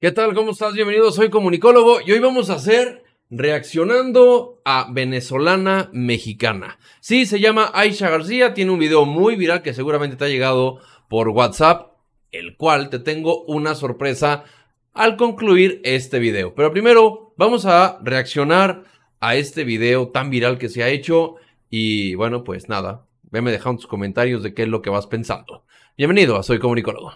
¿Qué tal? ¿Cómo estás? Bienvenido, soy comunicólogo y hoy vamos a hacer reaccionando a venezolana mexicana. Sí, se llama Aisha García, tiene un video muy viral que seguramente te ha llegado por WhatsApp, el cual te tengo una sorpresa al concluir este video. Pero primero vamos a reaccionar a este video tan viral que se ha hecho y bueno, pues nada, veme dejando tus comentarios de qué es lo que vas pensando. Bienvenido a Soy Comunicólogo.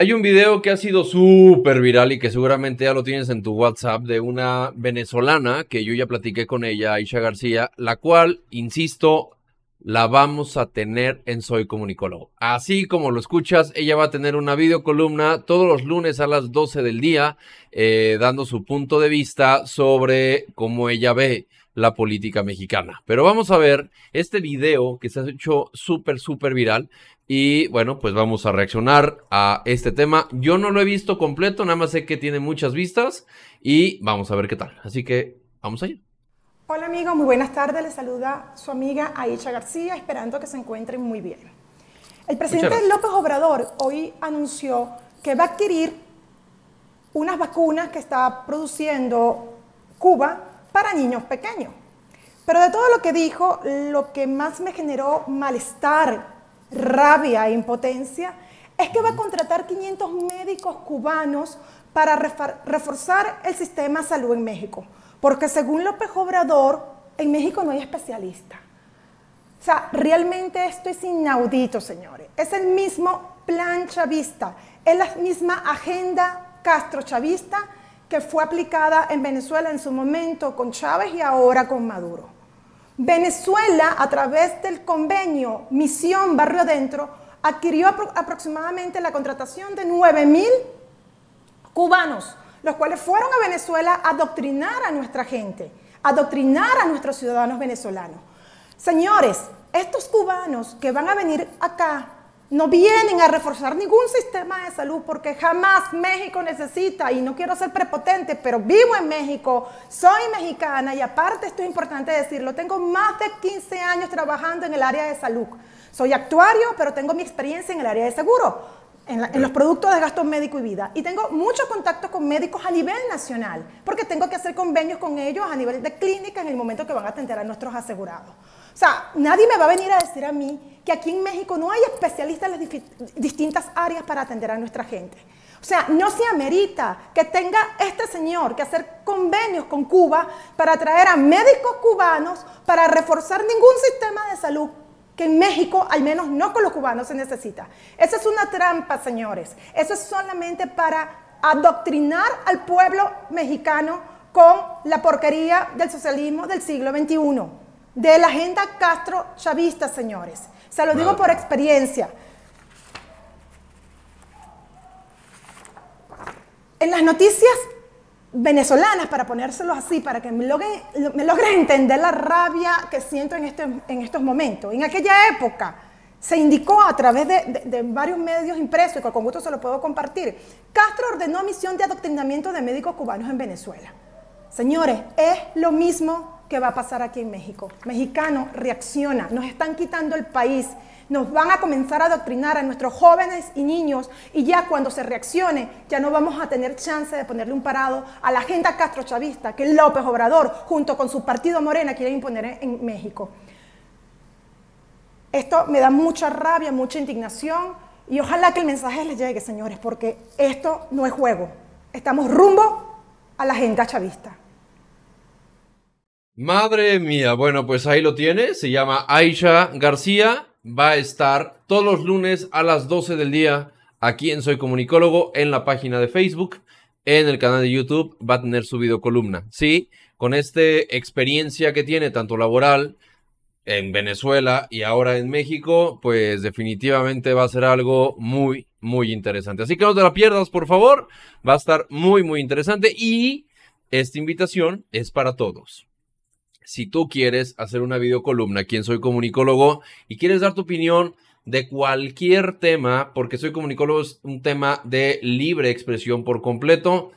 Hay un video que ha sido súper viral y que seguramente ya lo tienes en tu WhatsApp de una venezolana que yo ya platiqué con ella, Aisha García, la cual, insisto, la vamos a tener en Soy Comunicólogo. Así como lo escuchas, ella va a tener una videocolumna todos los lunes a las 12 del día, eh, dando su punto de vista sobre cómo ella ve la política mexicana. Pero vamos a ver este video que se ha hecho súper, súper viral. Y bueno, pues vamos a reaccionar a este tema. Yo no lo he visto completo, nada más sé que tiene muchas vistas y vamos a ver qué tal. Así que vamos allá. Hola amigos, muy buenas tardes. Les saluda su amiga Aisha García, esperando que se encuentren muy bien. El presidente López Obrador hoy anunció que va a adquirir unas vacunas que está produciendo Cuba para niños pequeños. Pero de todo lo que dijo, lo que más me generó malestar, rabia e impotencia es que va a contratar 500 médicos cubanos para reforzar el sistema de salud en México. Porque según López Obrador, en México no hay especialistas. O sea, realmente esto es inaudito, señores. Es el mismo plan chavista, es la misma agenda castro-chavista que fue aplicada en Venezuela en su momento con Chávez y ahora con Maduro. Venezuela, a través del convenio Misión Barrio Adentro, adquirió aproximadamente la contratación de 9 mil cubanos, los cuales fueron a Venezuela a adoctrinar a nuestra gente, a adoctrinar a nuestros ciudadanos venezolanos. Señores, estos cubanos que van a venir acá no vienen a reforzar ningún sistema de salud porque jamás México necesita, y no quiero ser prepotente, pero vivo en México, soy mexicana y aparte esto es importante decirlo, tengo más de 15 años trabajando en el área de salud. Soy actuario, pero tengo mi experiencia en el área de seguro. En, en, los productos de gasto médico y vida. Y tengo muchos contactos con médicos a nivel nacional, porque tengo que hacer convenios con ellos a nivel de clínica en el momento que van a atender a nuestros asegurados. O sea, nadie me va a venir a decir a mí que aquí en México no hay especialistas en las distintas áreas para atender a nuestra gente. O sea, no se amerita que tenga este señor que hacer convenios con Cuba para traer a médicos cubanos para reforzar ningún sistema de salud que en México, al menos no con los cubanos, se necesita. Esa es una trampa, señores. Eso es solamente para adoctrinar al pueblo mexicano con la porquería del socialismo del siglo XXI de la agenda Castro-chavista, señores. Se lo digo por experiencia. En las noticias venezolanas, para ponérselos así, para que me logren, entender la rabia que siento en, este, en estos momentos. En aquella época se indicó a través de, de, varios medios impresos, y con gusto se lo puedo compartir, Castro ordenó misión de adoctrinamiento de médicos cubanos en Venezuela. Señores, es lo mismo ¿Qué va a pasar aquí en México. Mexicano, reacciona, nos están quitando el país, nos van a comenzar a adoctrinar a nuestros jóvenes y niños y ya cuando se reaccione ya no vamos a tener chance de ponerle un parado a la agenda castrochavista que López Obrador junto con su partido Morena quiere imponer en México. Esto me da mucha rabia, mucha indignación y ojalá que el mensaje les llegue, señores, porque esto no es juego. Estamos rumbo a la agenda chavista. Madre mía, bueno, pues ahí lo tiene, se llama Aisha García, va a estar todos los lunes a las 12 del día aquí en Soy Comunicólogo, en la página de Facebook, en el canal de YouTube, va a tener su videocolumna, ¿sí? Con esta experiencia que tiene, tanto laboral, en Venezuela y ahora en México, pues definitivamente va a ser algo muy, muy interesante. Así que no te la pierdas, por favor, va a estar muy, muy interesante y esta invitación es para todos si tú quieres hacer una videocolumna, quien soy comunicólogo, y quieres dar tu opinión de cualquier tema, porque soy comunicólogo, es un tema de libre expresión por completo,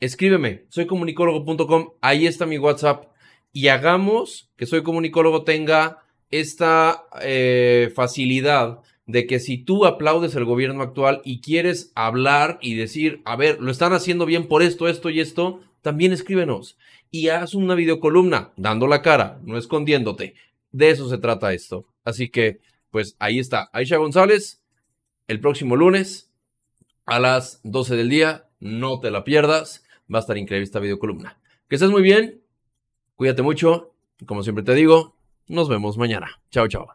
escríbeme, soycomunicólogo.com, ahí está mi WhatsApp y hagamos que Soy Comunicólogo tenga esta eh, facilidad de que si tú aplaudes el gobierno actual y quieres hablar y decir, a ver, lo están haciendo bien por esto, esto y esto, también escríbenos y haz una videocolumna dando la cara, no escondiéndote. De eso se trata esto. Así que, pues ahí está. Aisha González, el próximo lunes a las 12 del día, no te la pierdas. Va a estar increíble esta videocolumna. Que estés muy bien, cuídate mucho. Como siempre te digo, nos vemos mañana. Chao, chao.